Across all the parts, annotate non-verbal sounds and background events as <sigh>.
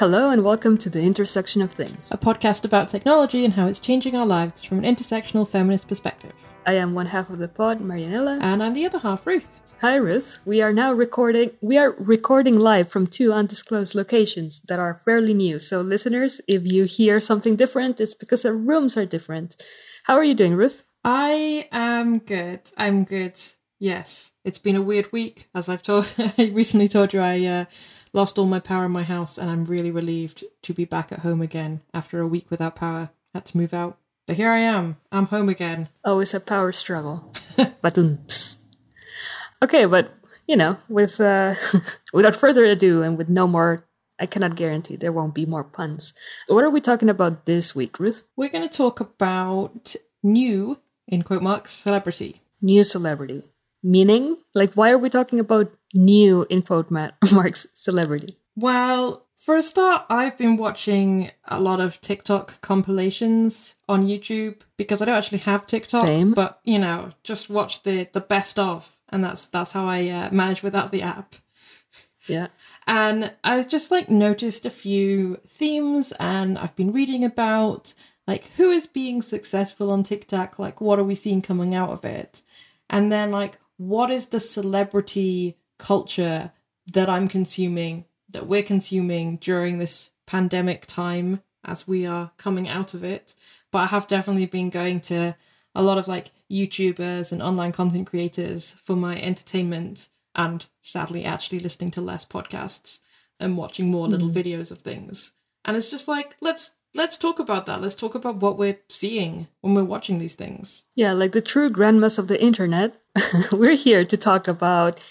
Hello and welcome to The Intersection of Things. a podcast about technology and how it's changing our lives from an intersectional feminist perspective. I am one half of the pod, Marianella. And I'm the other half, Ruth. Hi Ruth. We are now recording we are recording live from two undisclosed locations that are fairly new. So listeners, if you hear something different, it's because the rooms are different. How are you doing, Ruth? I am good. I'm good. Yes, it's been a weird week, as I've told. <laughs> I recently told you I uh, lost all my power in my house, and I'm really relieved to be back at home again after a week without power. Had to move out, but here I am. I'm home again. Always a power struggle. <laughs> Badum. okay, but you know, with uh, <laughs> without further ado and with no more I cannot guarantee there won't be more puns. What are we talking about this week, Ruth? We're going to talk about new, in quote marks, celebrity. New celebrity. Meaning? Like, why are we talking about new, in quote ma- <laughs> marks, celebrity? Well, for a start, I've been watching a lot of TikTok compilations on YouTube because I don't actually have TikTok. Same. But you know, just watch the the best of, and that's that's how I uh, manage without the app. Yeah. And I've just like noticed a few themes, and I've been reading about like who is being successful on TikTok, like what are we seeing coming out of it, and then like what is the celebrity culture that I'm consuming, that we're consuming during this pandemic time as we are coming out of it. But I have definitely been going to a lot of like YouTubers and online content creators for my entertainment and sadly actually listening to less podcasts and watching more little hmm. videos of things. And it's just like let's let's talk about that. Let's talk about what we're seeing when we're watching these things. Yeah, like the true grandmas of the internet, <laughs> we're here to talk about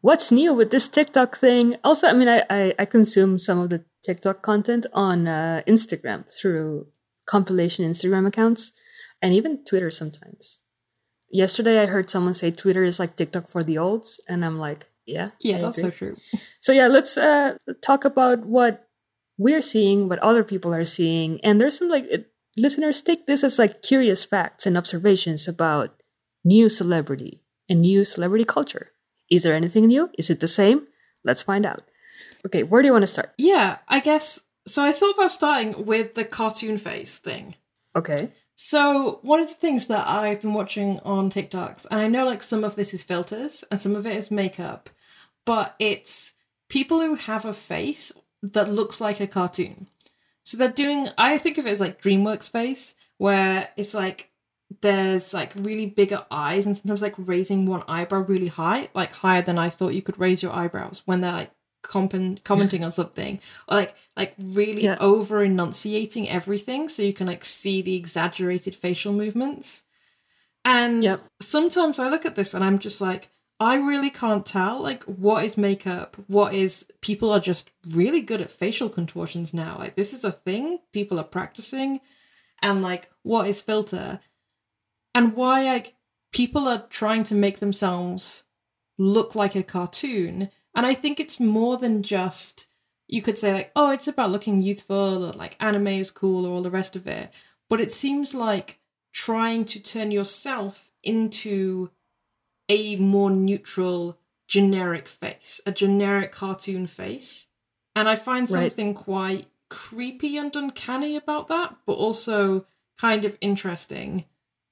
what's new with this TikTok thing. Also, I mean, I, I, I consume some of the TikTok content on uh, Instagram through compilation Instagram accounts and even Twitter sometimes. Yesterday, I heard someone say Twitter is like TikTok for the olds, and I'm like, yeah, Yeah, I that's agree. so true. So yeah, let's uh, talk about what we're seeing, what other people are seeing, and there's some like it, listeners take this as like curious facts and observations about new celebrity and new celebrity culture. Is there anything new? Is it the same? Let's find out. Okay, where do you want to start? Yeah, I guess so. I thought about starting with the cartoon face thing. Okay. So, one of the things that I've been watching on TikToks, and I know like some of this is filters and some of it is makeup, but it's people who have a face that looks like a cartoon. So, they're doing, I think of it as like DreamWorks face, where it's like there's like really bigger eyes and sometimes like raising one eyebrow really high, like higher than I thought you could raise your eyebrows when they're like comment- <laughs> commenting on something. Or like like really Yeah. over enunciating everything so you can like see the exaggerated facial movements. And Yep. sometimes i look at this and i'm just like i really can't tell like what is makeup what is people are just really good at facial contortions now. Like this is a thing people are practicing. And like what is filter and why like people are trying to make themselves look like a cartoon. And i think it's more than just you could say like oh it's about looking youthful or like anime is cool or all the rest of it. But it seems like trying to turn yourself into a more neutral generic face a generic cartoon face. And i find Right. something quite creepy and uncanny about that but also kind of interesting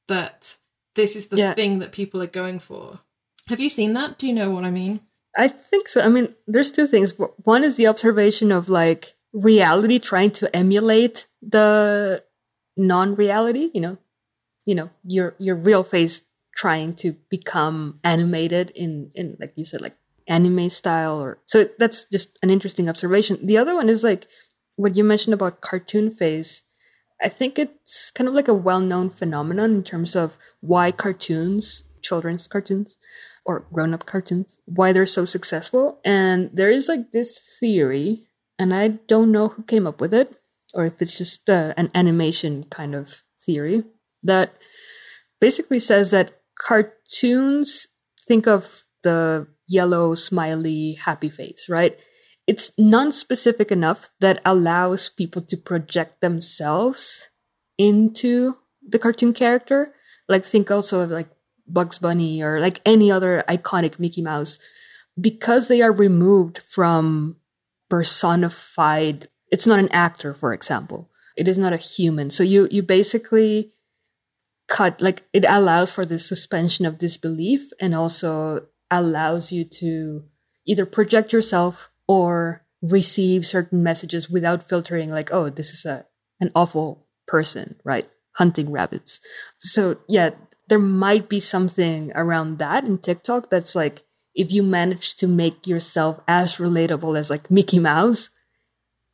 that this is the Yeah. thing that people are going for have you seen that do you know what i mean I think so. I mean, there's two things. One is the observation of like reality trying to emulate the non-reality, you know, you know, your your real face trying to become animated in in like you said like anime style or so that's just an interesting observation. The other one is like what you mentioned about cartoon face. I think it's kind of like a well-known phenomenon in terms of why cartoons, children's cartoons, or grown-up cartoons why they're so successful. And there is like this theory and i don't know who came up with it or if it's just uh, an animation kind of theory that basically says that cartoons think of the yellow smiley happy face right it's non-specific enough that allows people to project themselves into the cartoon character like think also of like Bugs Bunny or like any other iconic Mickey Mouse because they are removed from personified it's not an actor, for example. It is not a human. So you you basically cut like it allows for this suspension of disbelief and also allows you to either project yourself or receive certain messages without filtering like oh this is a an awful person right? Hunting rabbits. So yeah there might be something around that in tiktok that's like if you manage to make yourself as relatable as like mickey mouse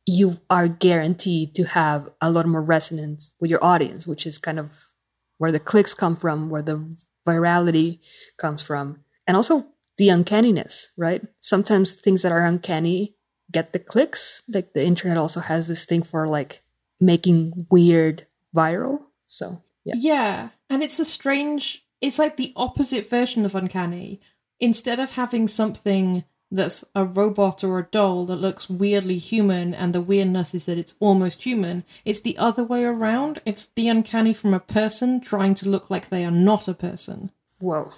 you are guaranteed to have a lot more resonance with your audience which is kind of where the clicks come from where the virality comes from. And also the uncanniness right sometimes things that are uncanny get the clicks. Like the internet also has this thing for like making weird viral. So yeah. Yeah. And it's a strange it's like the opposite version of uncanny. Instead of having something that's a robot or a doll that looks weirdly human and the weirdness is that it's almost human, it's the other way around. It's the uncanny from a person trying to look like they are not a person. Whoa.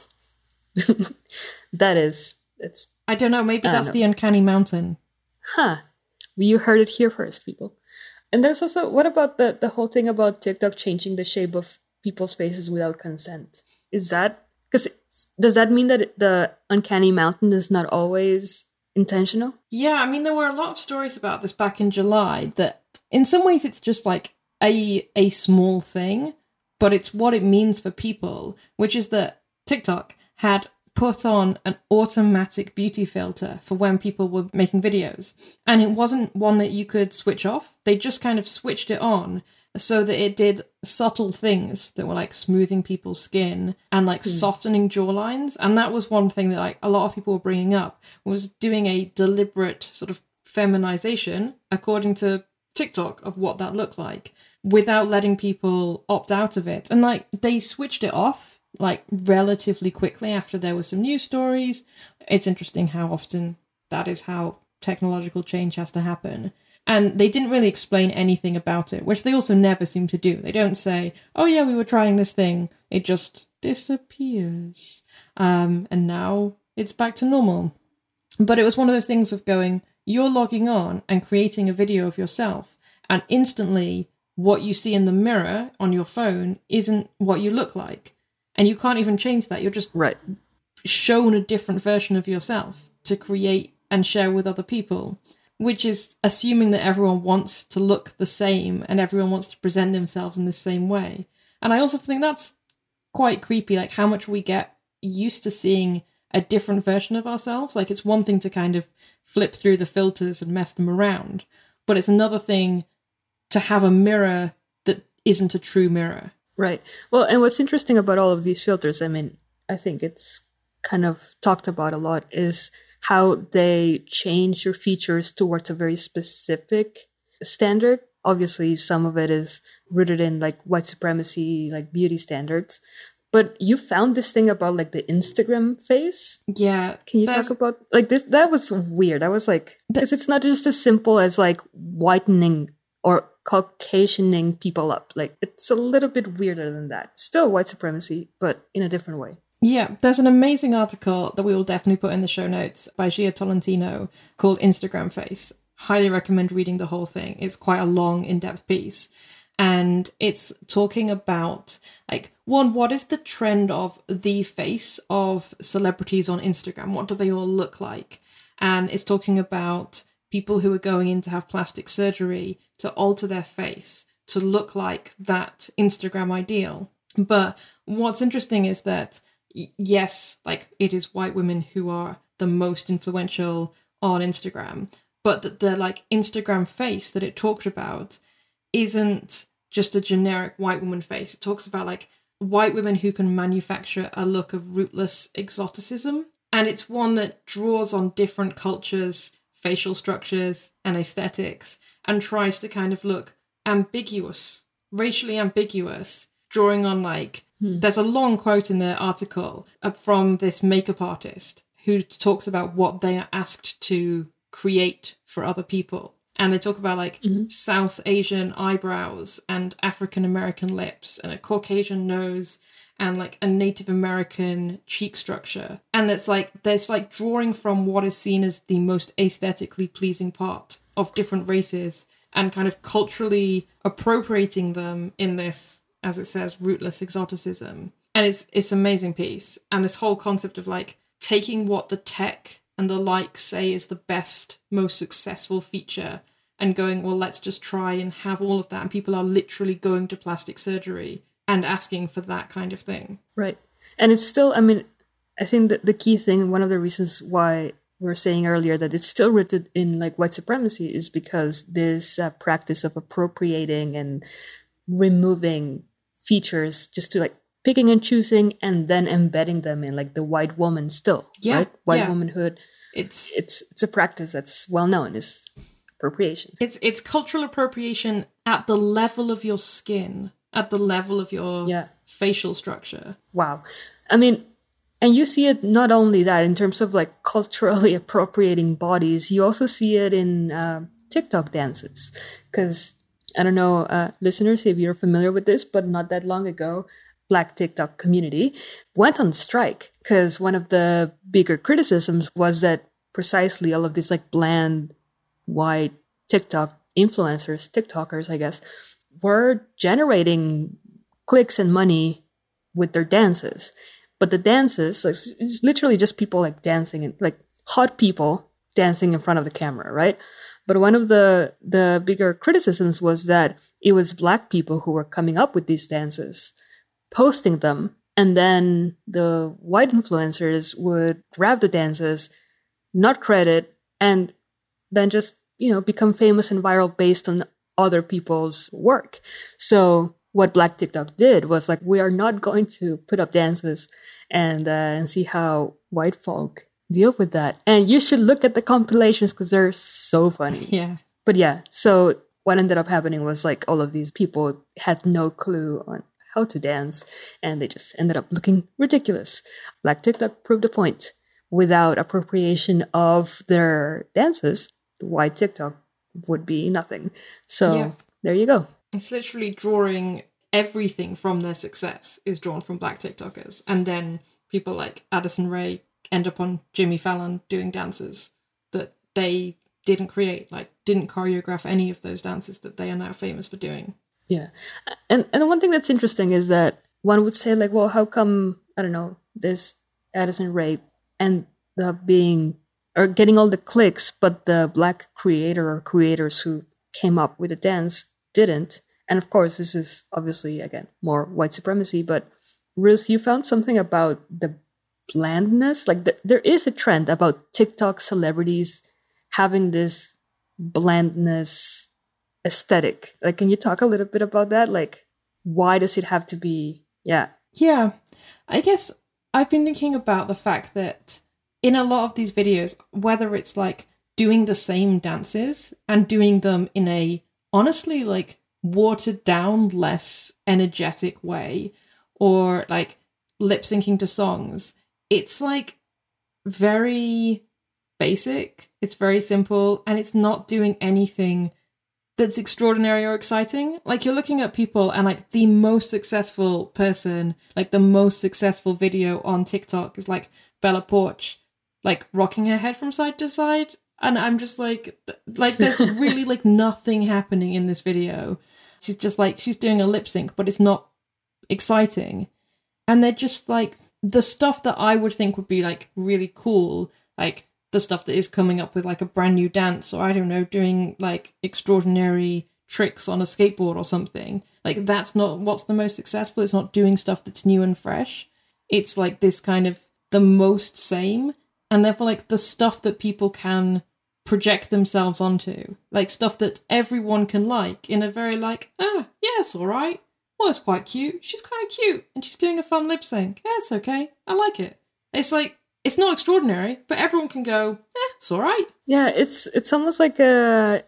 <laughs> that is it's I don't know, maybe that's know. the uncanny mountain huh, you heard it here first, people. And there's also what about the the whole thing about TikTok changing the shape of people's faces without consent? Is that because does that mean that the uncanny mountain is not always intentional? Yeah, I mean there were a lot of stories about this back in July that in some ways it's just like a a small thing, but it's what it means for people, which is that TikTok had put on an automatic beauty filter for when people were making videos. And it wasn't one that you could switch off. They just kind of switched it on so that it did subtle things that were like smoothing people's skin and like mm. softening jawlines. And that was one thing that like a lot of people were bringing up was doing a deliberate sort of feminization according to TikTok of what that looked like without letting people opt out of it. And like they switched it off like relatively quickly after there were some news stories. It's interesting how often that is how technological change has to happen. And they didn't really explain anything about it, which they also never seem to do. They don't say, oh, yeah, we were trying this thing. It just disappears. Um, and now it's back to normal. But it was one of those things of going, you're logging on and creating a video of yourself, and instantly what you see in the mirror on your phone isn't what you look like and you can't even change that. You're just right shown a different version of yourself to create and share with other people, which is assuming that everyone wants to look the same and everyone wants to present themselves in the same way. And I also think that's quite creepy, like how much we get used to seeing a different version of ourselves. Like it's one thing to kind of flip through the filters and mess them around, but it's another thing to have a mirror that isn't a true mirror Right. Well, and what's interesting about all of these filters, I mean, I think it's kind of talked about a lot, is how they change your features towards a very specific standard. Obviously, some of it is rooted in like white supremacy, like beauty standards. But you found this thing about like the Instagram face. Yeah. Can you talk about like this? That was weird. I was like, because it's not just as simple as like whitening or Caucasianing people up. Like it's a little bit weirder than that. Still white supremacy, but in a different way. Yeah, there's an amazing article that we will definitely put in the show notes by Jia Tolentino called Instagram Face. Highly recommend reading the whole thing. It's quite a long, in depth piece. And it's talking about, like, one, what is the trend of the face of celebrities on Instagram? What do they all look like? And it's talking about people who are going in to have plastic surgery to alter their face to look like that Instagram ideal. But what's interesting is that, yes, like it is white women who are the most influential on Instagram, but that the like Instagram face that it talked about isn't just a generic white woman face. It talks about like white women who can manufacture a look of rootless exoticism. And it's one that draws on different cultures facial structures and aesthetics and tries to kind of look ambiguous, racially ambiguous, drawing on like hmm. there's a long quote in the article from this makeup artist who talks about what they are asked to create for other people. And they talk about like mm-hmm. South Asian eyebrows and African American lips and a Caucasian nose and like a Native American cheek structure. And it's like there's like drawing from what is seen as the most aesthetically pleasing part of different races and kind of culturally appropriating them in this, as it says, rootless exoticism. And it's it's amazing piece. And this whole concept of like taking what the tech and the like say is the best, most successful feature and going, well, let's just try and have all of that. And people are literally going to plastic surgery and asking for that kind of thing. Right. And it's still, I mean, I think that the key thing, one of the reasons why we are saying earlier that it's still rooted in like white supremacy is because this uh, practice of appropriating and removing features just to like picking and choosing and then embedding them in like the white woman still yeah, right white yeah. womanhood It's it's it's a practice that's well known is appropriation it's it's cultural appropriation at the level of your skin, at the level of your yeah. facial structure. wow. I mean and you see it not only that in terms of like culturally <laughs> appropriating bodies you also see it in uh, tiktok dances. Because i don't know uh, listeners if you're familiar with this but not that long ago black tiktok community went on strike. Because one of the bigger criticisms was that precisely all of these like bland white tiktok influencers tiktokers i guess were generating clicks and money with their dances. But the dances like it's literally just people like dancing and like hot people dancing in front of the camera right? But one of the the bigger criticisms was that it was black people who were coming up with these dances posting them and then the white influencers would grab the dances not credit and then just you know become famous and viral based on other people's work. So what black tiktok did was like we are not going to put up dances and uh, and see how white folk deal with that. And you should look at the compilations because they're so funny. <laughs> Yeah. but yeah so what ended up happening was like all of these people had no clue on how to dance and they just ended up looking ridiculous. Black tiktok proved a point. Without appropriation of their dances white tiktok would be nothing so Yeah. there you go It's literally drawing everything from their success is drawn from black TikTokers. And then people like Addison Rae end up on Jimmy Fallon doing dances that they didn't create, like didn't choreograph any of those dances that they are now famous for doing. Yeah. And and the one thing that's interesting is that one would say like, well, how come I don't know, this Addison Rae and the being or getting all the clicks, but the black creator or creators who came up with the dance didn't. And of course, this is obviously again more white supremacy. But Ruth, you found something about the blandness. Like the, there is a trend about TikTok celebrities having this blandness aesthetic. Like, can you talk a little bit about that? Like, why does it have to be? Yeah, Yeah. I guess I've been thinking about the fact that in a lot of these videos, whether it's like doing the same dances and doing them in a honestly like watered down, less energetic way, or like lip syncing to songs, it's like very basic, it's very simple, and it's not doing anything that's extraordinary or exciting. Like you're looking at people and like the most successful person, like the most successful video on TikTok is like Bella Poarch, like rocking her head from side to side. And I'm just like, like there's really like <laughs> nothing happening in this video. She's just like, she's doing a lip sync, but it's not exciting. And they're just like the stuff that I would think would be like really cool, like the stuff that is coming up with like a brand new dance or I don't know, doing like extraordinary tricks on a skateboard or something. Like that's not what's the most successful. It's not doing stuff that's new and fresh. It's like this kind of the most same and therefore like the stuff that people can project themselves onto. Like stuff that everyone can like in a very like, ah, it's all right. Well, it's quite cute. She's kind of cute and she's doing a fun lip sync. It's okay. I like it. It's like it's not extraordinary, but everyone can go, eh, it's all right. yeah. It's it's almost like a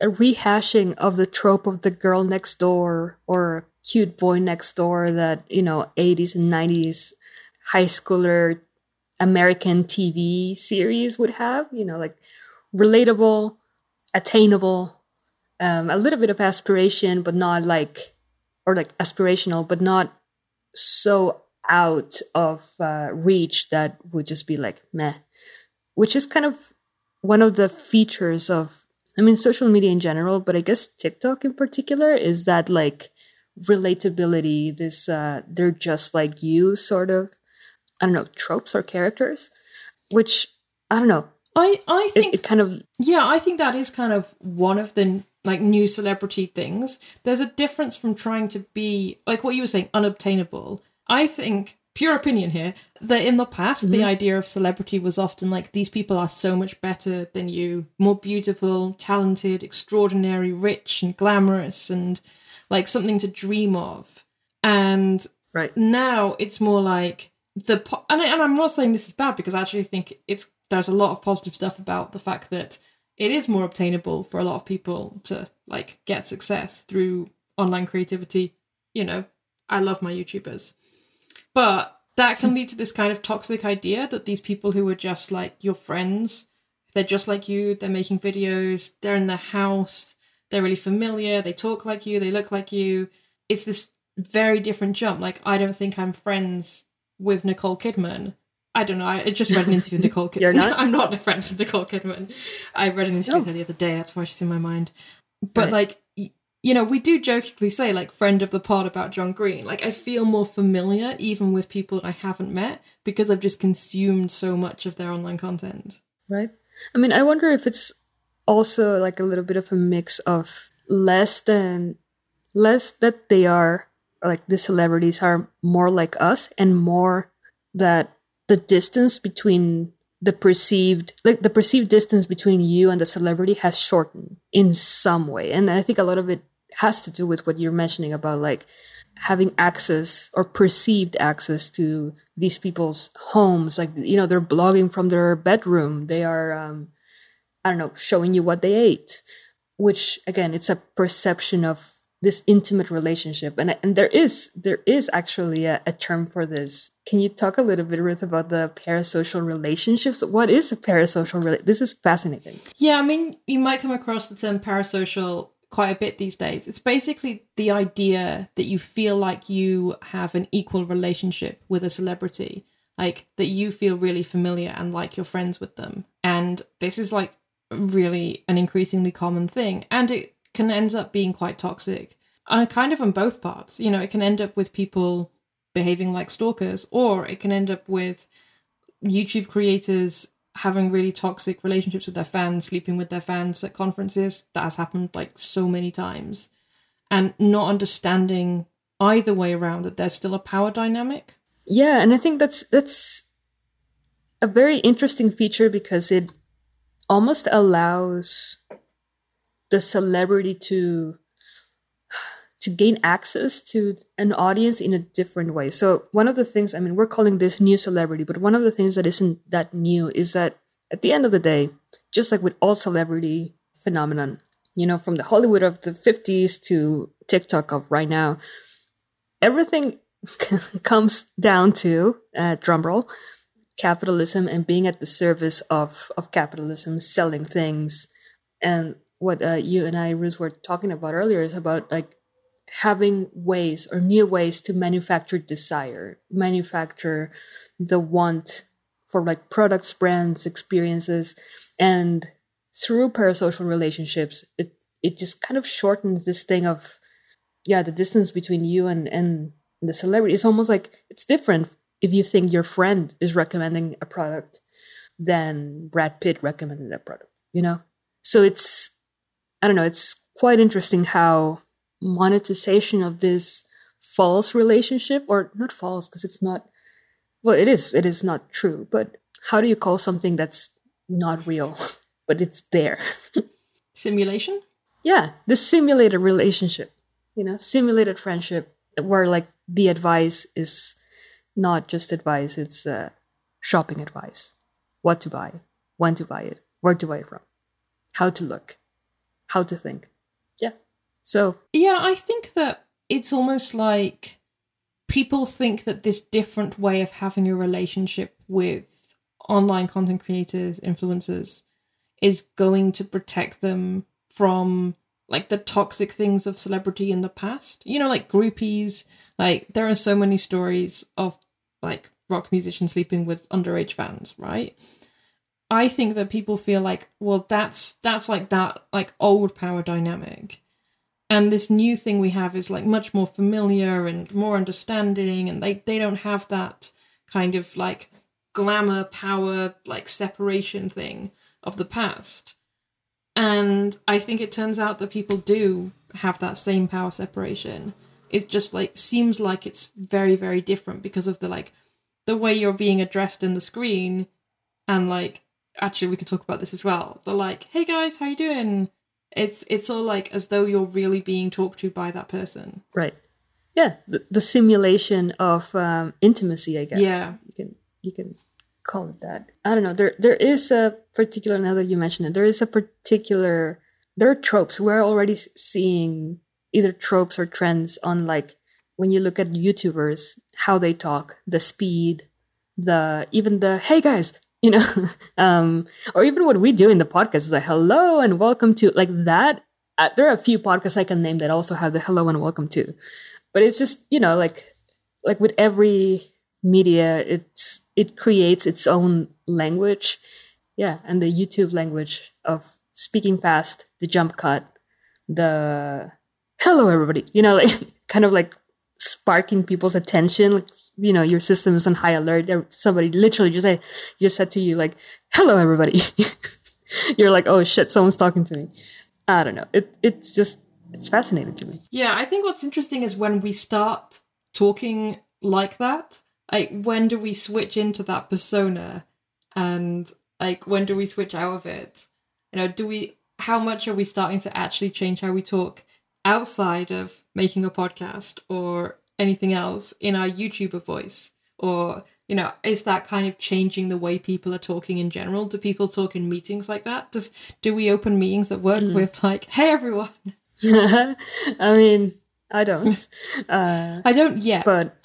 a rehashing of the trope of the girl next door or cute boy next door that you know 80s and 90s high schooler American TV series would have. You know, like relatable, attainable, um, a little bit of aspiration, but not like, or like aspirational, but not so out of uh, reach that would just be like meh. Which is kind of one of the features of I mean, social media in general, but I guess TikTok in particular is that like relatability, this uh, they're just like you sort of, I don't know, tropes or characters, which I don't know. I I think it, it kind of yeah, I think that is kind of one of the like new celebrity things. There's a difference from trying to be like what you were saying, unobtainable. I think pure opinion here that in the past mm-hmm. the idea of celebrity was often like these people are so much better than you more beautiful talented extraordinary rich and glamorous and like something to dream of and right now it's more like the po- and, I, and i'm not saying this is bad because i actually think it's there's a lot of positive stuff about the fact that it is more obtainable for a lot of people to like get success through online creativity you know i love my youtubers but that can lead to this kind of toxic idea that these people who are just like your friends, they're just like you, they're making videos, they're in their house, they're really familiar, they talk like you, they look like you. It's this very different jump. Like, I don't think I'm friends with Nicole Kidman. I don't know. I just read an interview with <laughs> Nicole Kidman. You're not? <laughs> I'm not friends with Nicole Kidman. I read an interview oh. with her the other day. That's why she's in my mind. But right. like, you know, we do jokingly say like friend of the pod about John Green. Like I feel more familiar even with people that I haven't met because I've just consumed so much of their online content. Right. I mean, I wonder if it's also like a little bit of a mix of less than less that they are like the celebrities are more like us and more that the distance between the perceived like the perceived distance between you and the celebrity has shortened in some way. And i think a lot of it has to do with what you're mentioning about like having access or perceived access to these people's homes. Like you know they're blogging from their bedroom. They are um i don't know showing you what they ate which again it's a perception of this intimate relationship and and there is there is actually a, a term for this can you talk a little bit ruth about the parasocial relationships what is a parasocial this is fascinating yeah i mean you might come across the term parasocial quite a bit these days. It's basically the idea that you feel like you have an equal relationship with a celebrity, like that you feel really familiar and like you're friends with them. And this is like really an increasingly common thing. And it can end up being quite toxic. Uh, kind of on both parts. You know, it can end up with people behaving like stalkers, or it can end up with YouTube creators having really toxic relationships with their fans, sleeping with their fans at conferences. That has happened like so many times. And not understanding either way around that there's still a power dynamic. Yeah, and I think that's that's a very interesting feature because it almost allows the celebrity to to gain access to an audience in a different way. So one of the things, I mean, we're calling this new celebrity, but one of the things that isn't that new is that at the end of the day, just like with all celebrity phenomenon, you know, from the Hollywood of the 50s to TikTok of right now, everything <laughs> comes down to uh, drumroll capitalism and being at the service of of capitalism, selling things, and what uh, you and I, Ruth, were talking about earlier is about like having ways or new ways to manufacture desire, manufacture the want for like products, brands, experiences, and through parasocial relationships, it it just kind of shortens this thing of yeah, the distance between you and and the celebrity. It's almost like it's different if you think your friend is recommending a product than Brad Pitt recommended a product, you know? So it's I don't know, it's quite interesting how monetization of this false relationship or not false because it's not well it is it is not true but how do you call something that's not real <laughs> but it's there? <laughs> Simulation? Yeah the simulated relationship you know simulated friendship where like the advice is not just advice it's uh, shopping advice. What to buy when to buy it where to buy it from how to look how to think Yeah. so yeah, I think that it's almost like people think that this different way of having a relationship with online content creators, influencers, is going to protect them from like the toxic things of celebrity in the past. You know, like groupies. Like there are so many stories of like rock musicians sleeping with underage fans, right? I think that people feel like, well, that's that's like that like old power dynamic. And this new thing we have is like much more familiar and more understanding, and they, they don't have that kind of like glamour power like separation thing of the past. And I think it turns out that people do have that same power separation. It just like seems like it's very, very different because of the like the way you're being addressed in the screen and like actually we could talk about this as well. The like, hey guys, how you doing? It's it's all like as though you're really being talked to by that person. Right. Yeah, the, the simulation of um, intimacy, I guess. Yeah. You can you can call it that. I don't know. There there is a particular now that you mentioned it, there is a particular there are tropes. We're already seeing either tropes or trends on like when you look at YouTubers, how they talk, the speed, the even the hey guys, you know, <laughs> um, or even what we do in the podcast is like hello and welcome to like that. Uh, there are a few podcasts I can name that also have the hello and welcome to, but it's just you know like like with every media, it's it creates its own language, yeah, and the YouTube language of speaking fast, the jump cut, the hello everybody, you know, like <laughs> kind of like sparking people's attention, like you know your system is on high alert. Somebody literally just say just said to you like hello everybody. <laughs> You're like oh shit someone's talking to me. I don't know. It it's just it's fascinating to me. Yeah i think what's interesting is when we start talking like that like when do we switch into that persona? And like when do we switch out of it? You know do we how much are we starting to actually change how we talk outside of making a podcast or anything else in our YouTuber voice? Or, you know, is that kind of changing the way people are talking in general? Do people talk in meetings like that? Does do we open meetings at work mm. with like, hey everyone? <laughs> I mean, I don't. Uh, <laughs> I don't yet. But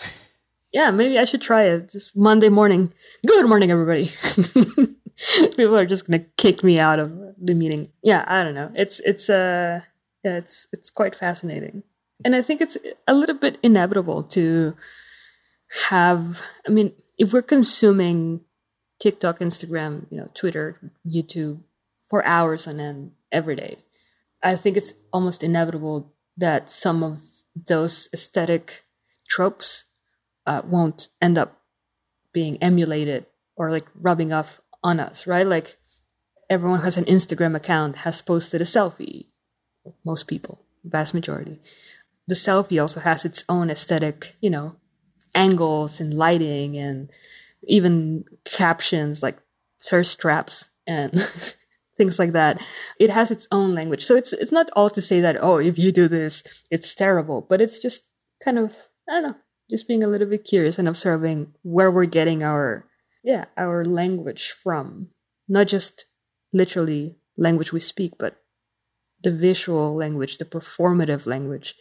yeah, maybe I should try it. Just Monday morning. Good morning, everybody. <laughs> people are just gonna kick me out of the meeting. Yeah, I don't know. It's it's uh yeah, it's it's quite fascinating and I think it's a little bit inevitable to have. I mean, if we're consuming TikTok, Instagram, you know, Twitter, YouTube for hours on end every day, I think it's almost inevitable that some of those aesthetic tropes uh, won't end up being emulated or like rubbing off on us, right? Like everyone has an Instagram account, has posted a selfie. Most people, vast majority the selfie also has its own aesthetic, you know, angles and lighting and even captions like thirst traps and <laughs> things like that. It has its own language. So it's it's not all to say that oh, if you do this, it's terrible, but it's just kind of I don't know, just being a little bit curious and observing where we're getting our yeah, our language from. Not just literally language we speak, but the visual language, the performative language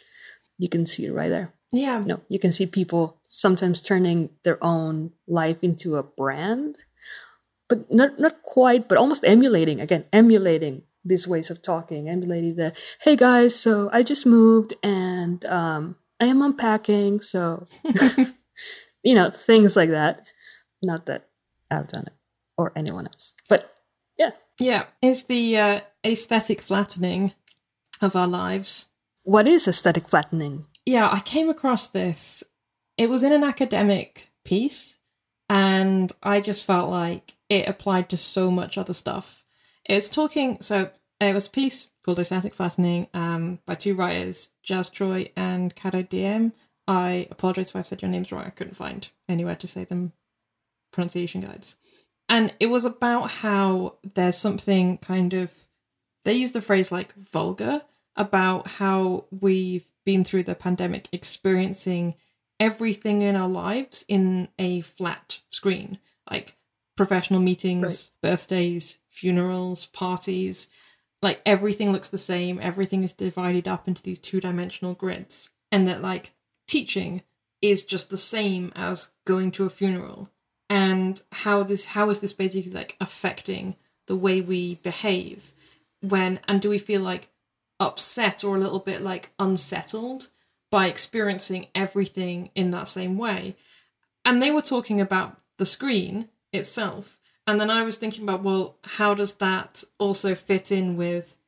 you can see it right there. Yeah. No, you can see people sometimes turning their own life into a brand, but not not quite, but almost emulating again, emulating these ways of talking, emulating the hey guys, so I just moved and um, I am unpacking, so <laughs> <laughs> you know things like that. Not that I've done it or anyone else, but yeah, yeah, it's the uh, aesthetic flattening of our lives what is aesthetic flattening? Yeah, I came across this. It was in an academic piece, and I just felt like it applied to so much other stuff. It's talking, so it was a piece called Aesthetic Flattening um, by two writers, Jazz Troy and Cado Diem. I apologize if I've said your names wrong. I couldn't find anywhere to say them pronunciation guides. And it was about how there's something kind of, they use the phrase like vulgar about how we've been through the pandemic experiencing everything in our lives in a flat screen, like professional meetings, right. birthdays, funerals, parties. Like everything looks the same, everything is divided up into these two dimensional grids. And that, like, teaching is just the same as going to a funeral. And how this, how is this basically like affecting the way we behave when, and do we feel like upset or a little bit like unsettled by experiencing everything in that same way. And they were talking about the screen itself And then I was thinking about, well, how does that also fit in with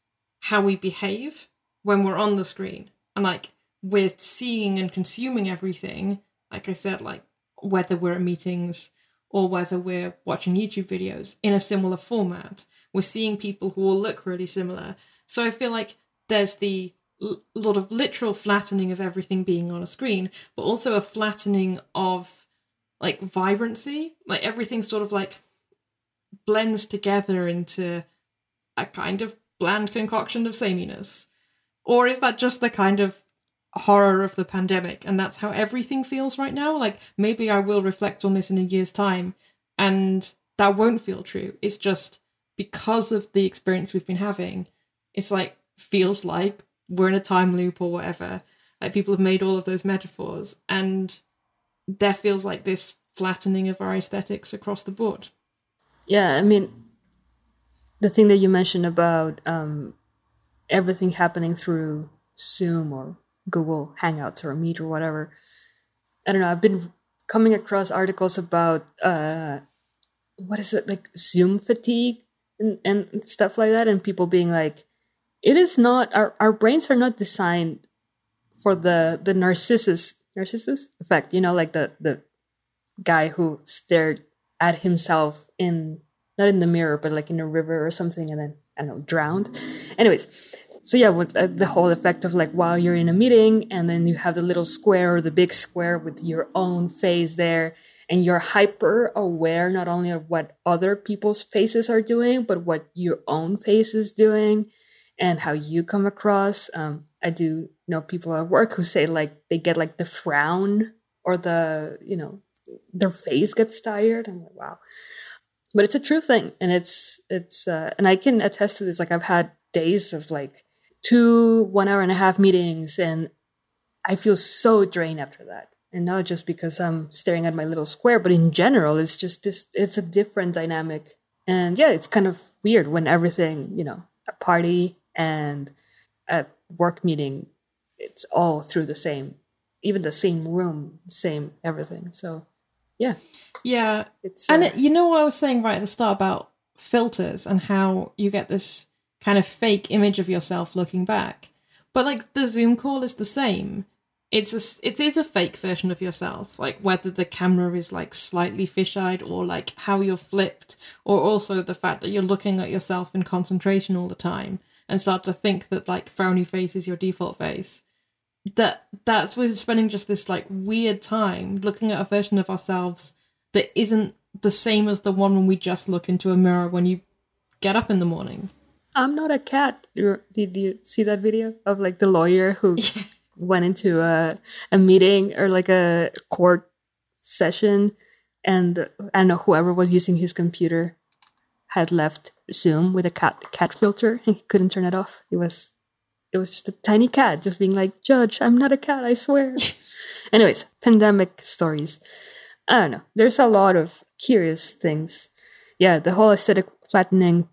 how we behave when we're on the screen? And like we're seeing and consuming everything, like I said, like whether we're at meetings or whether we're watching YouTube videos in a similar format. We're seeing people who all look really similar. So I feel like there's the l- lot of literal flattening of everything being on a screen, but also a flattening of like vibrancy. Like everything sort of like blends together into a kind of bland concoction of sameness. Or is that just the kind of horror of the pandemic and that's how everything feels right now like maybe i will reflect on this in a year's time and that won't feel true it's just because of the experience we've been having it's like feels like we're in a time loop or whatever like people have made all of those metaphors and there feels like this flattening of our aesthetics across the board yeah i mean the thing that you mentioned about um everything happening through zoom or Google Hangouts or Meet or whatever. I don't know. I've been coming across articles about uh, what is it like Zoom fatigue and, and stuff like that, and people being like, "It is not our our brains are not designed for the the narcissus narcissus effect." You know, like the the guy who stared at himself in not in the mirror, but like in a river or something, and then I don't know drowned. Anyways, so yeah with uh, the whole effect of like while you're in a meeting and then you have the little square or the big square with your own face there and you're hyper aware not only of what other people's faces are doing but what your own face is doing and how you come across um, i do know people at work who say like they get like the frown or the you know their face gets tired i'm like wow but it's a true thing and it's it's uh, and i can attest to this like i've had days of like two one hour and a half meetings and I feel so drained after that. And not just because I'm staring at my little square, but in general, it's just this, it's a different dynamic. And yeah, it's kind of weird when everything, you know, a party and at work meeting, it's all through the same, even the same room, same everything. So yeah. Yeah. It's, and uh, it, you know what I was saying right at the start about filters and how you get this kind of fake image of yourself looking back. But like the Zoom call is the same. It's a it is a fake version of yourself, like whether the camera is like slightly fisheyed or like how you're flipped, or also the fact that you're looking at yourself in concentration all the time and start to think that like frowny face is your default face. That that's we're spending just this like weird time looking at a version of ourselves that isn't the same as the one when we just look into a mirror when you get up in the morning. I'm not a cat. Did you see that video of like the lawyer who <laughs> yeah. went into a a meeting or like a court session, and I don't know whoever was using his computer had left Zoom with a cat cat filter and <laughs> he couldn't turn it off. It was it was just a tiny cat just being like, "Judge, I'm not a cat, I swear." <laughs> Anyways, pandemic stories. I don't know. There's a lot of curious things. Yeah, the whole aesthetic flattening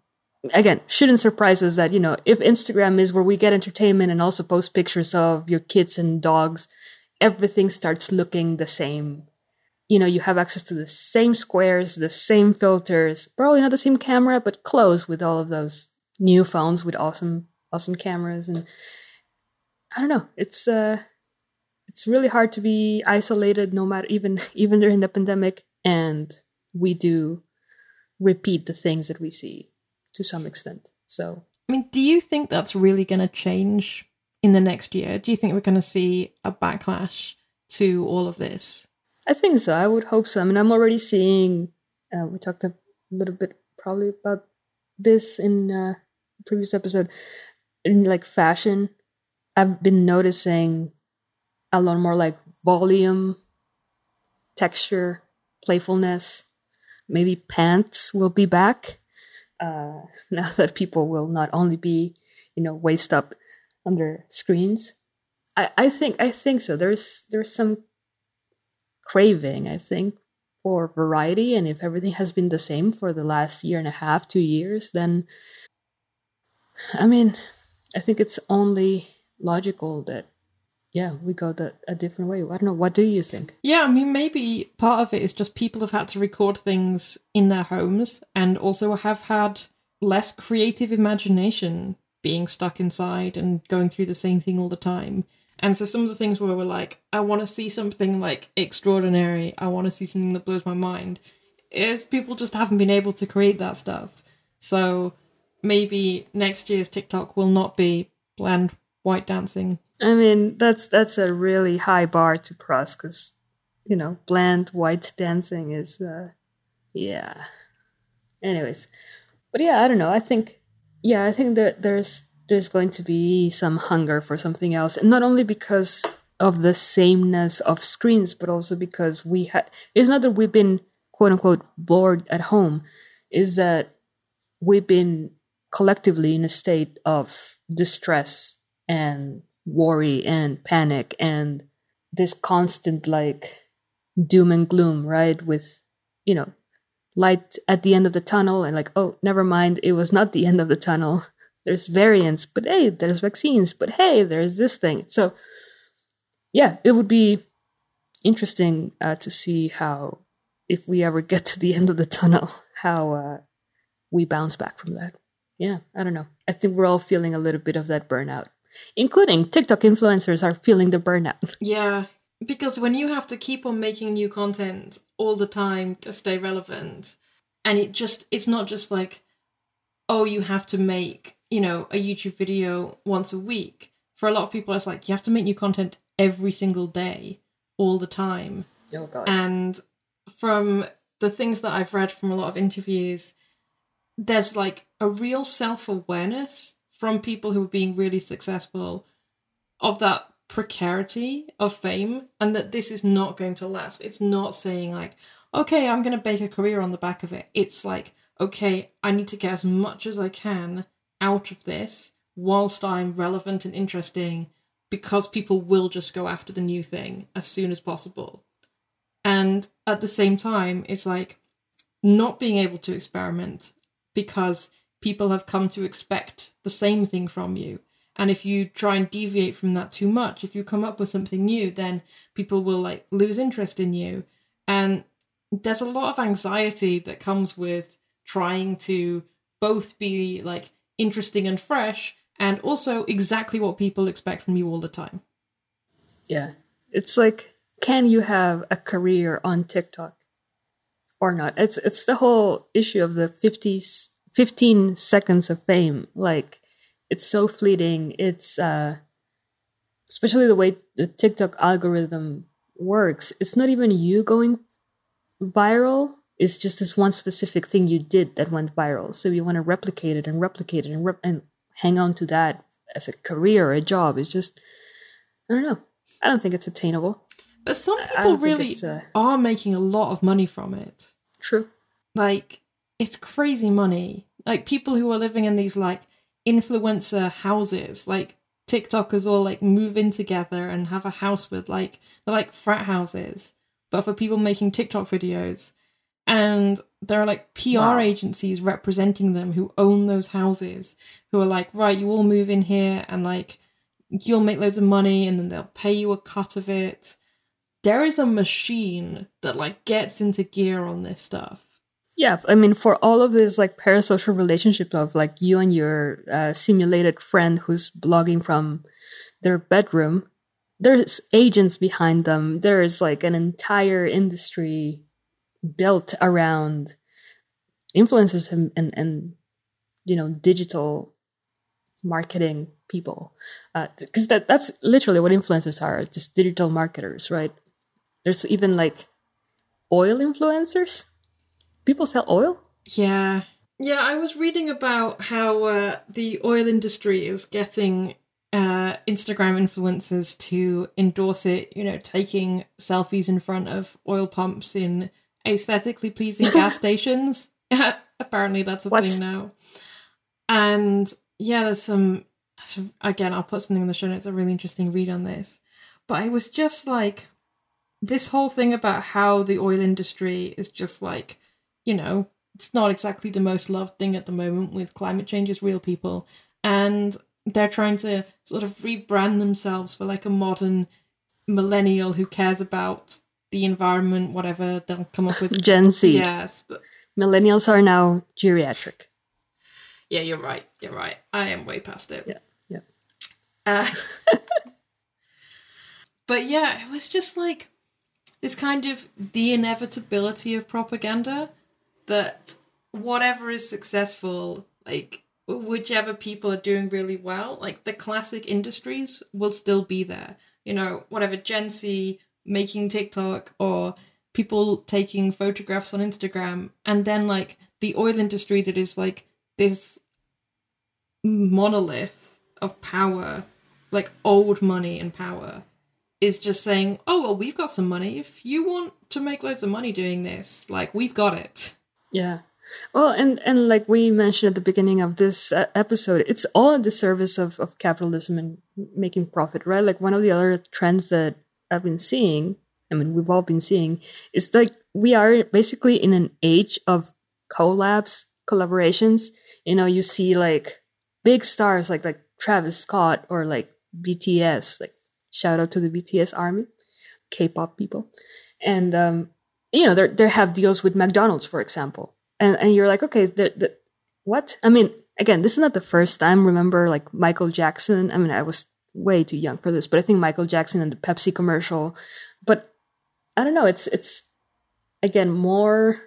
again, shouldn't surprise us that, you know, if Instagram is where we get entertainment and also post pictures of your kids and dogs, everything starts looking the same. You know, you have access to the same squares, the same filters, probably not the same camera, but close with all of those new phones with awesome, awesome cameras. And I don't know, it's, uh, it's really hard to be isolated no matter even <laughs> even during the pandemic and we do repeat the things that we see to some extent. So, I mean, do you think that's really going to change in the next year? Do you think we're going to see a backlash to all of this? I think so. I would hope so. I mean, I'm already seeing. Uh, we talked a little bit probably about this in uh, previous episode. In like fashion, I've been noticing a lot more like volume, texture, playfulness. Maybe pants will be back uh, <laughs> now that people will not only be, you know, waist up under screens. I, I think I think so. There's there's some craving, I think, for variety, and if everything has been the same for the last year and a half, two years, then I mean, I think it's only logical that yeah, we go the, a different way. I don't know. What do you think? Yeah, I mean, maybe part of it is just people have had to record things in their homes and also have had less creative imagination being stuck inside and going through the same thing all the time. And so some of the things where we're like, I want to see something like extraordinary, I want to see something that blows my mind, is people just haven't been able to create that stuff. So maybe next year's TikTok will not be bland white dancing. I mean, that's that's a really high bar to cross because you know, bland white dancing is, uh, yeah. Anyways, but yeah, I don't know. I think, yeah, I think that there's there's going to be some hunger for something else, and not only because of the sameness of screens, but also because we had. It's not that we've been quote unquote bored at home, is that we've been collectively in a state of distress and worry and panic and this constant like doom and gloom, right? With, you know, light at the end of the tunnel and like, oh, never mind, it was not the end of the tunnel. There's variants, but hey, there's vaccines, but hey, there's this thing. So, yeah, it would be interesting uh, to see how, if we ever get to the <laughs> end of the tunnel, how uh, we bounce back from that. Yeah, I don't know. I think we're all feeling a little bit of that burnout including TikTok influencers are feeling the burnout. <laughs> Yeah, because when you have to keep on making new content all the time to stay relevant, and it just it's not just like, oh, you have to make, you know, a YouTube video once a week. For a lot of people, it's like you have to make new content every single day, all the time. Oh god. And from the things that I've read from a lot of interviews, there's like a real self awareness from people who are being really successful of that precarity of fame and that this is not going to last. It's not saying like, okay, I'm going to bake a career on the back of it. It's like, okay, I need to get as much as I can out of this whilst I'm relevant and interesting because people will just go after the new thing as soon as possible. And at the same time, it's like not being able to experiment because people have come to expect the same thing from you. And if you try and deviate from that too much, if you come up with something new, then people will like lose interest in you. And there's a lot of anxiety that comes with trying to both be like interesting and fresh and also exactly what people expect from you all the time. Yeah. It's like can you have a career on TikTok or not? It's it's the whole issue of the 50s 15 seconds of fame like it's so fleeting it's uh especially the way the tiktok algorithm works it's not even you going viral it's just this one specific thing you did that went viral. So you want to replicate it and replicate it and, rep- and hang on to that as a career or a job. It's just i don't know. I don't think it's attainable. But some people really uh, are making a lot of money from it. True. Like it's crazy money. Like people who are living in these like influencer houses, like TikTokers all like move in together and have a house with like they're like frat houses, but for people making TikTok videos. And there are like PR wow. agencies representing them who own those houses, who are like, right, you all move in here and like you'll make loads of money and then they'll pay you a cut of it. There is a machine that like gets into gear on this stuff. Yeah, I mean, for all of this like parasocial relationship of like you and your uh, simulated friend who's blogging from their bedroom, there's agents behind them. There is like an entire industry built around influencers and, and, and you know digital marketing people because uh, that that's literally what influencers are just digital marketers right there's even like oil influencers people sell oil? Yeah. Yeah, I was reading about how uh, the oil industry is getting uh, Instagram influencers to endorse it, you know, taking selfies in front of oil pumps in aesthetically pleasing gas <laughs> stations. <laughs> Apparently, that's a what? thing now. And yeah, there's some, again, I'll put something in the show notes, a really interesting read on this. But I was just like, this whole thing about how the oil industry is just like you know, it's not exactly the most loved thing at the moment with climate change is real people. And they're trying to sort of rebrand themselves for like a modern millennial who cares about the environment, whatever they'll come up with. Gen Z. Yes. Millennials are now geriatric. Yeah, you're right. You're right. I am way past it. Yeah. Yeah. Uh, <laughs> but yeah, it was just like this kind of the inevitability of propaganda that whatever is successful, like whichever people are doing really well, like the classic industries will still be there. You know, whatever Gen Z making TikTok or people taking photographs on Instagram, and then like the oil industry that is like this monolith of power, like old money and power, is just saying, oh, well, we've got some money. If you want to make loads of money doing this, like, we've got it. Yeah. Well, and and like we mentioned at the beginning of this uh, episode, it's all at the service of of capitalism and making profit, right? Like one of the other trends that I've been seeing, I mean, we've all been seeing, is like we are basically in an age of collabs, collaborations. You know, you see like big stars like like Travis Scott or like BTS, like shout out to the BTS army, K-pop people, and um, you know they they have deals with McDonald's, for example, and and you're like, okay, the, the, what? I mean, again, this is not the first time. Remember, like Michael Jackson. I mean, I was way too young for this, but I think Michael Jackson and the Pepsi commercial. But I don't know. It's it's again more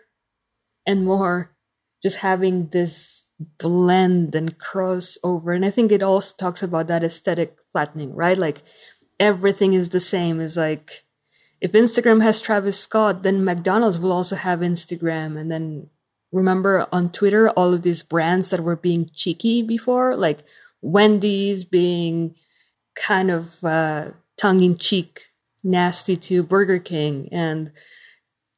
and more just having this blend and crossover, and I think it also talks about that aesthetic flattening, right? Like everything is the same. Is like if Instagram has Travis Scott, then McDonald's will also have Instagram, and then remember on Twitter all of these brands that were being cheeky before, like Wendy's being kind of uh, tongue in cheek, nasty to Burger King, and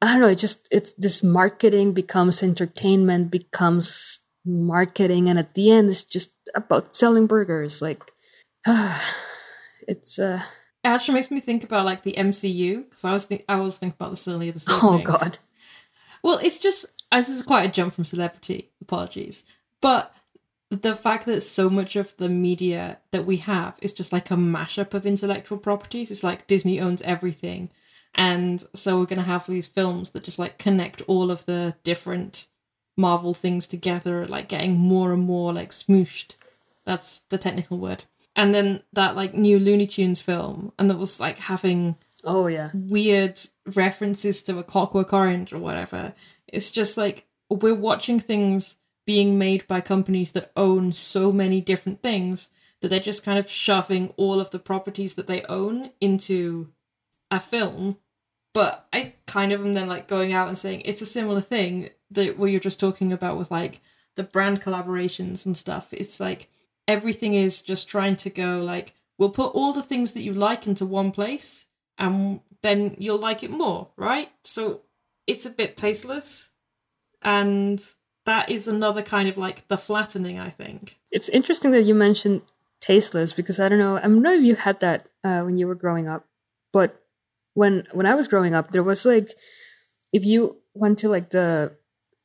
I don't know. It just it's this marketing becomes entertainment, becomes marketing, and at the end, it's just about selling burgers. Like, <sighs> it's uh. It actually makes me think about like the MCU because I was think- I was thinking about this earlier this Oh. God. Well, it's just this is quite a jump from celebrity. Apologies, but the fact that so much of the media that we have is just like a mashup of intellectual properties. It's like Disney owns everything, and so we're gonna have these films that just like connect all of the different Marvel things together, like getting more and more like smooshed. That's the technical word. And then that like new Looney Tunes film, and that was like having Oh yeah. weird references to a Clockwork Orange or whatever. It's just like we're watching things being made by companies that own so many different things that they're just kind of shoving all of the properties that they own into a film. But I kind of am then like going out and saying it's a similar thing that what you're just talking about with like the brand collaborations and stuff. It's like everything is just trying to go like we'll put all the things that you like into one place and then you'll like it more, right? So it's a bit tasteless. And that is another kind of like the flattening, I think. It's interesting that you mentioned tasteless because I don't know. I don't know you had that uh, when you were growing up, but when when I was growing up, there was like if you went to like the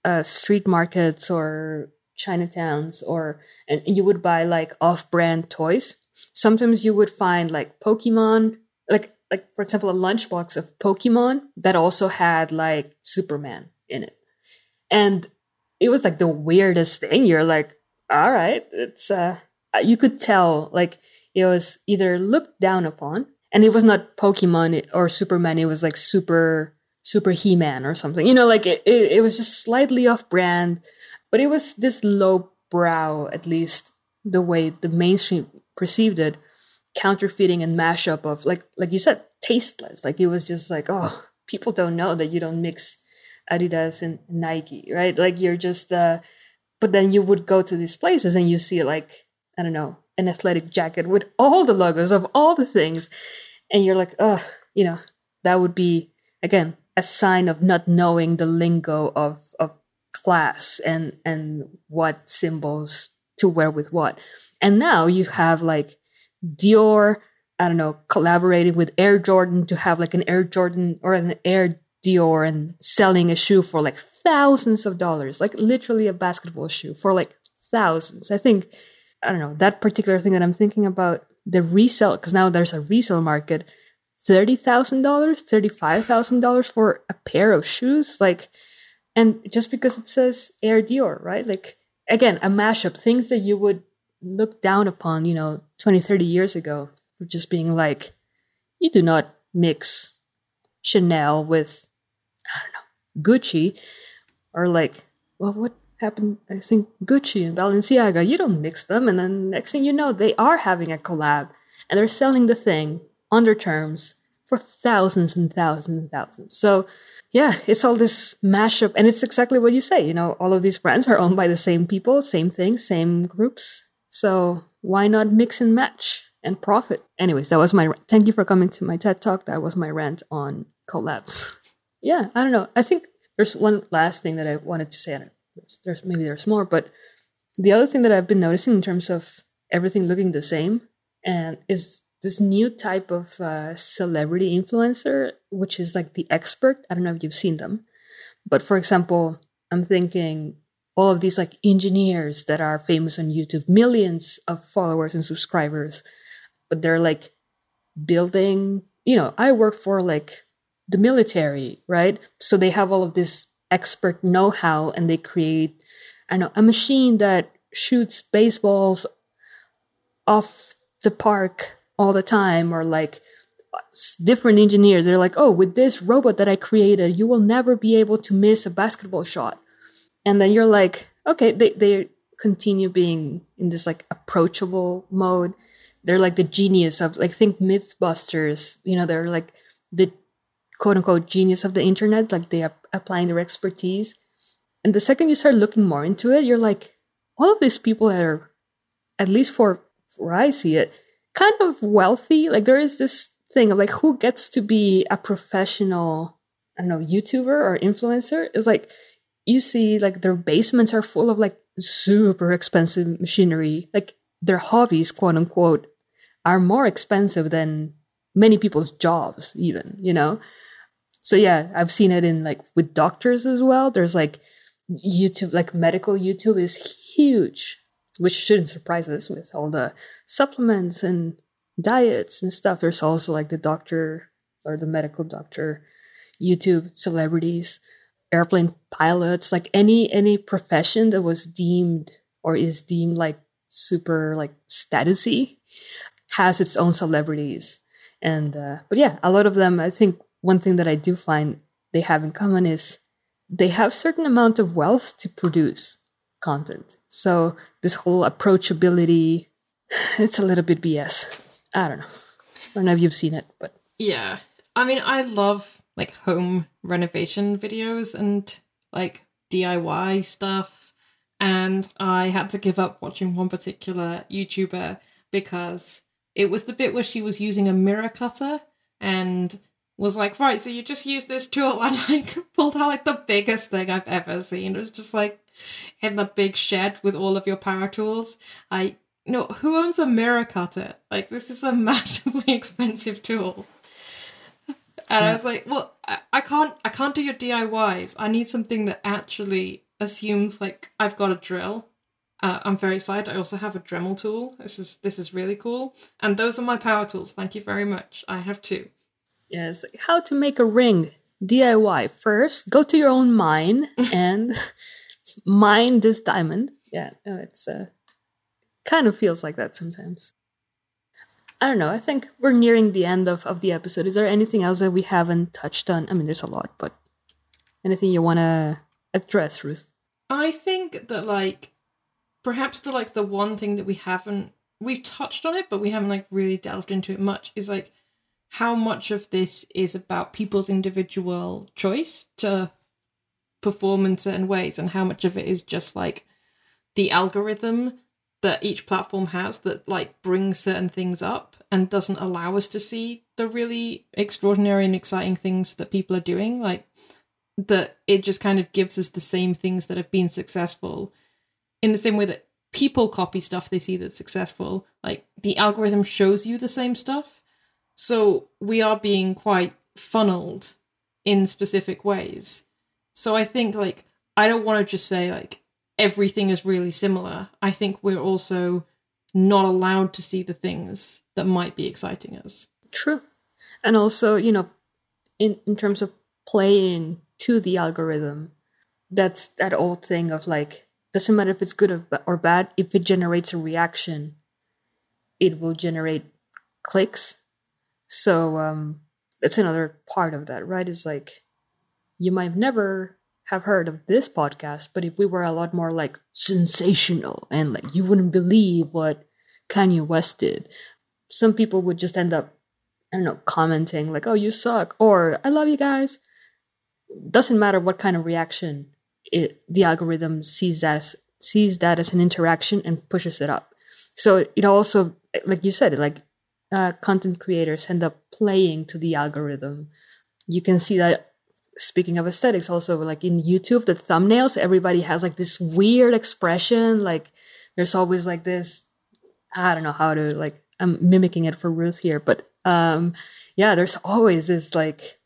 uh, street markets or Chinatowns or and you would buy like off-brand toys. Sometimes you would find like Pokemon, like like for example a lunchbox of Pokemon that also had like Superman in it, and it was like the weirdest thing. You're like, all right, it's uh, you could tell like it was either looked down upon, and it was not Pokemon or Superman. It was like super super He Man or something. You know, like it, it, it was just slightly off brand, but it was this low brow, at least the way the mainstream perceived it, counterfeiting and mashup of like like you said, tasteless. Like it was just like, oh, people don't know that you don't mix Adidas and Nike, right? Like you're just uh but then you would go to these places and you see like, I don't know, an athletic jacket with all the logos of all the things. And you're like, oh, you know, that would be again a sign of not knowing the lingo of of class and and what symbols to wear with what. And now you have like Dior, I don't know, collaborating with Air Jordan to have like an Air Jordan or an Air Dior and selling a shoe for like thousands of dollars, like literally a basketball shoe for like thousands. I think I don't know, that particular thing that I'm thinking about, the resale, because now there's a resale market, $30,000, $35,000 for a pair of shoes. Like, and just because it says Air Dior, right? Like, again, a mashup, things that you would look down upon, you know, 20, 30 years ago, just being like, you do not mix Chanel with, I don't know, Gucci, or like, well, what happened? I think Gucci and Balenciaga, you don't mix them. And then next thing you know, they are having a collab and they're selling the thing under terms for thousands and thousands and thousands. So, yeah, it's all this mashup. And it's exactly what you say. You know, all of these brands are owned by the same people, same things, same groups. So, why not mix and match and profit? Anyways, that was my thank you for coming to my TED talk. That was my rant on collabs. yeah, I don't know. I think there's one last thing that I wanted to say. I There's maybe there's more, but the other thing that I've been noticing in terms of everything looking the same and is this new type of uh, celebrity influencer, which is like the expert. I don't know if you've seen them, but for example, I'm thinking all of these like engineers that are famous on YouTube, millions of followers and subscribers, but they're like building, you know, I work for like the military, right? So they have all of this expert know how and they create, I know, a machine that shoots baseballs off the park all the time or like different engineers. They're like oh with this robot that i created you will never be able to miss a basketball shot. And then you're like okay they, they continue being in this like approachable mode. They're like the genius of like think mythbusters. You know they're like the quote unquote genius of the internet like they are applying their expertise and the second you start looking more into it you're like all of these people are at least for where i see it kind of wealthy. Like there is this thing of like who gets to be a professional, I don't know, YouTuber or influencer. It's like you see like their basements are full of like super expensive machinery. Like their hobbies, quote unquote, are more expensive than many people's jobs, even, you know? So yeah, I've seen it in like with doctors as well. There's like YouTube, like medical YouTube is huge which shouldn't surprise us with all the supplements and diets and stuff. There's also like the doctor or the medical doctor, YouTube celebrities, airplane pilots, like any any profession that was deemed or is deemed like super like statusy has its own celebrities. And uh, but yeah, a lot of them. I think one thing that I do find they have in common is they have certain amount of wealth to produce content. So this whole approachability, <sighs> it's a little bit BS. I don't know. I don't know if you've seen it, but yeah. I mean, I love like home renovation videos and like DIY stuff. And I had to give up watching one particular YouTuber because it was the bit where she was using a mirror cutter and was like, right, so you just use this tool <laughs> and like pulled out like the biggest thing I've ever seen. It was just like in the big shed with all of your power tools. I no, who owns a mirror cutter? Like this is a <laughs> massively expensive tool. And yeah. I was like, well, I, I can't, I can't do your DIYs. I need something that actually assumes like I've got a drill. Uh, I'm very excited. I also have a Dremel tool. This is this is really cool. And those are my power tools. Thank you very much. I have two. Yes, how to make a ring DIY. First, go to your own mine <laughs> and <laughs> mine this diamond. Yeah, no, it's uh, kind of feels like that sometimes. I don't know. I think we're nearing the end of, of the episode. Is there anything else that we haven't touched on? I mean, there's a lot, but anything you want to address, Ruth? I think that like perhaps the like the one thing that we haven't we've touched on it, but we haven't like really delved into it much is like how much of this is about people's individual choice to perform in certain ways and how much of it is just like the algorithm that each platform has that like brings certain things up and doesn't allow us to see the really extraordinary and exciting things that people are doing like that it just kind of gives us the same things that have been successful in the same way that people copy stuff they see that's successful. Like the algorithm shows you the same stuff so we are being quite funneled in specific ways so I think like I don't want to just say like everything is really similar. I think we're also not allowed to see the things that might be exciting us. True. And also, you know, in, in terms of playing to the algorithm, that's that old thing of like, doesn't matter if it's good or, bad, if it generates a reaction, it will generate clicks. So um, that's another part of that, right? Is like, you might never have heard of this podcast, but if we were a lot more like sensational and like you wouldn't believe what Kanye West did, some people would just end up, I don't know, commenting like, oh, you suck, or I love you guys. Doesn't matter what kind of reaction it, the algorithm sees as sees that as an interaction and pushes it up. So it also, like you said, it like uh, content creators end up playing to the algorithm. You can see that speaking of aesthetics also like in youtube the thumbnails everybody has like this weird expression like there's always like this i don't know how to like i'm mimicking it for ruth here but um yeah there's always this like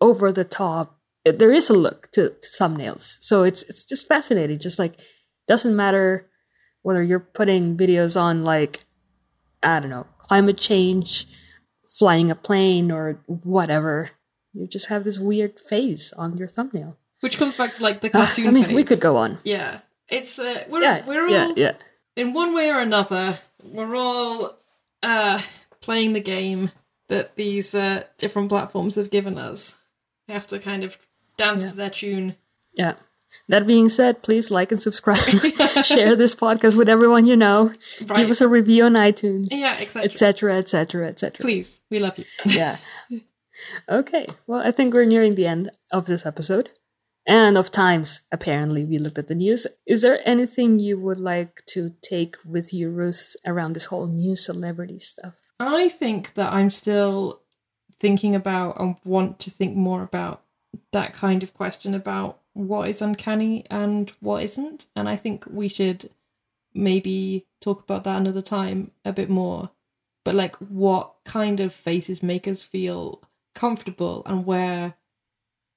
over the top there is a look to thumbnails so it's it's just fascinating just like doesn't matter whether you're putting videos on like i don't know climate change flying a plane or whatever you just have this weird face on your thumbnail. Which comes back to like the Ah, cartoon. I mean, we could go on. Yeah, it's uh, we're Yeah, we're all yeah, yeah. in one way or another. We're all uh playing the game that these uh different platforms have given us. We have to kind of dance Yeah. to their tune. Yeah. That being said, please like and subscribe. <laughs> Share this podcast with everyone you know. Right. Give us a review on iTunes, yeah, exactly. etc., etc., etc. Please, we love you. <laughs> Yeah. okay. Well, I think we're nearing the end of this episode. And of times, apparently, we looked at the news. Is there anything you would like to take with you, Ruth, around this whole new celebrity stuff? I think that I'm still thinking about and want to think more about that kind of question about what is uncanny and what isn't. And I think we should maybe talk about that another time a bit more. But like what kind of faces make us feel comfortable and where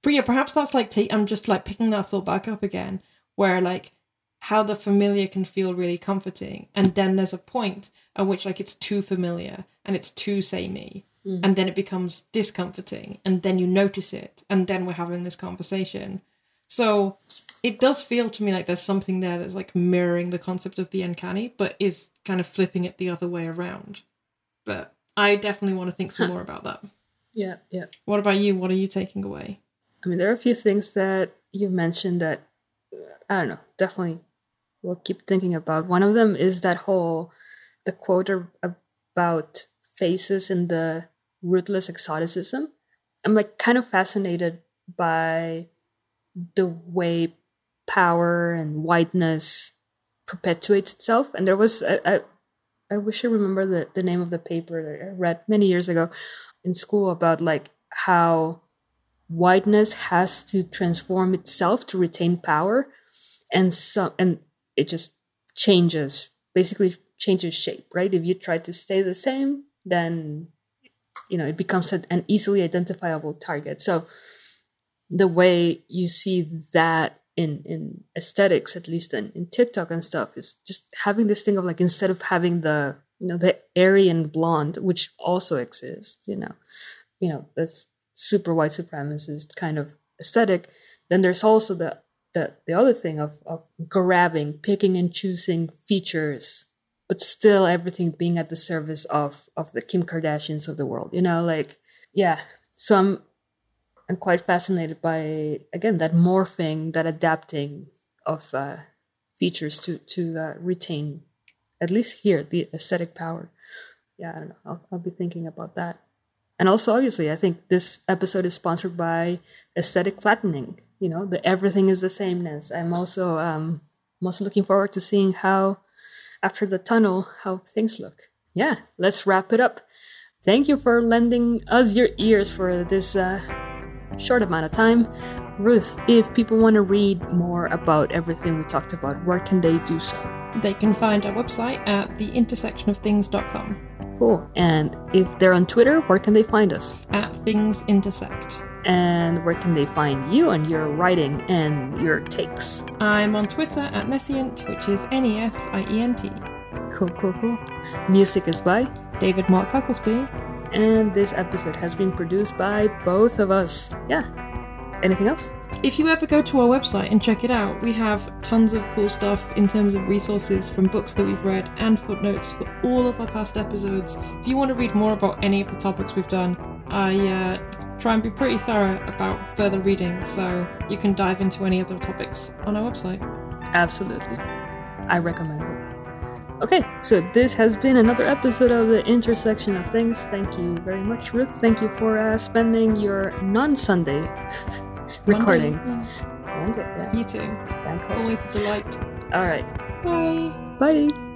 but yeah, perhaps that's like ta- I'm just like picking that thought back up again, where like how the familiar can feel really comforting, and then there's a point at which like it's too familiar and it's too samey, hmm. and then it becomes discomforting, and then you notice it, and then we're having this conversation. So it does feel to me like there's something there that's like mirroring the concept of the uncanny, but is kind of flipping it the other way around. But I definitely want to think some more about that. Yeah, yeah. What about you? What are you taking away? I mean, there are a few things that you've mentioned that I don't know, definitely will keep thinking about. One of them is that whole the quote about faces and the ruthless exoticism. I'm like kind of fascinated by the way power and whiteness perpetuates itself. And there was I, I, I wish I remember the, the name of the paper that I read many years ago in school about like how whiteness has to transform itself to retain power. And so and it just changes basically changes shape right? If you try to stay the same then you know it becomes an easily identifiable target. So the way you see that in in aesthetics at least in, in tiktok and stuff is just having this thing of like instead of having the you know the aryan blonde which also exists you know you know that's super white supremacist kind of aesthetic then there's also the the, the other thing of, of grabbing picking and choosing features but still everything being at the service of of the kim kardashians of the world you know like yeah. So i'm i'm quite fascinated by again that morphing that adapting of uh, features to to uh, retain at least here the aesthetic power. Yeah i don't know. I'll, I'll be thinking about that. And also obviously i think this episode is sponsored by aesthetic flattening. You know the everything is the sameness. I'm also um i'm also looking forward to seeing how after the tunnel how things look. Yeah let's wrap it up. Thank you for lending us your ears for this uh short amount of time ruth if people want to read more about everything we talked about where can they do so They can find our website at theintersectionofthings.com cool and if they're on twitter where can they find us at things intersect. and where can they find you and your writing and your takes I'm on Twitter at Nesient, which is N E S I E N T. Cool, cool, cool. Music is by, David Mark Hucklesby. And this episode has been produced by both of us. Yeah. Anything else? If you ever go to our website and check it out, we have tons of cool stuff in terms of resources from books that we've read and footnotes for all of our past episodes. If you want to read more about any of the topics we've done, I uh, try and be pretty thorough about further reading, so you can dive into any of the topics on our website. Absolutely. I recommend it. Okay, so this has been another episode of the Intersection of Things. Thank you very much, Ruth. Thank you for uh, spending your non Sunday <laughs> recording. Monday, yeah. Monday, yeah. You too. Always a delight. All right. Bye. Bye.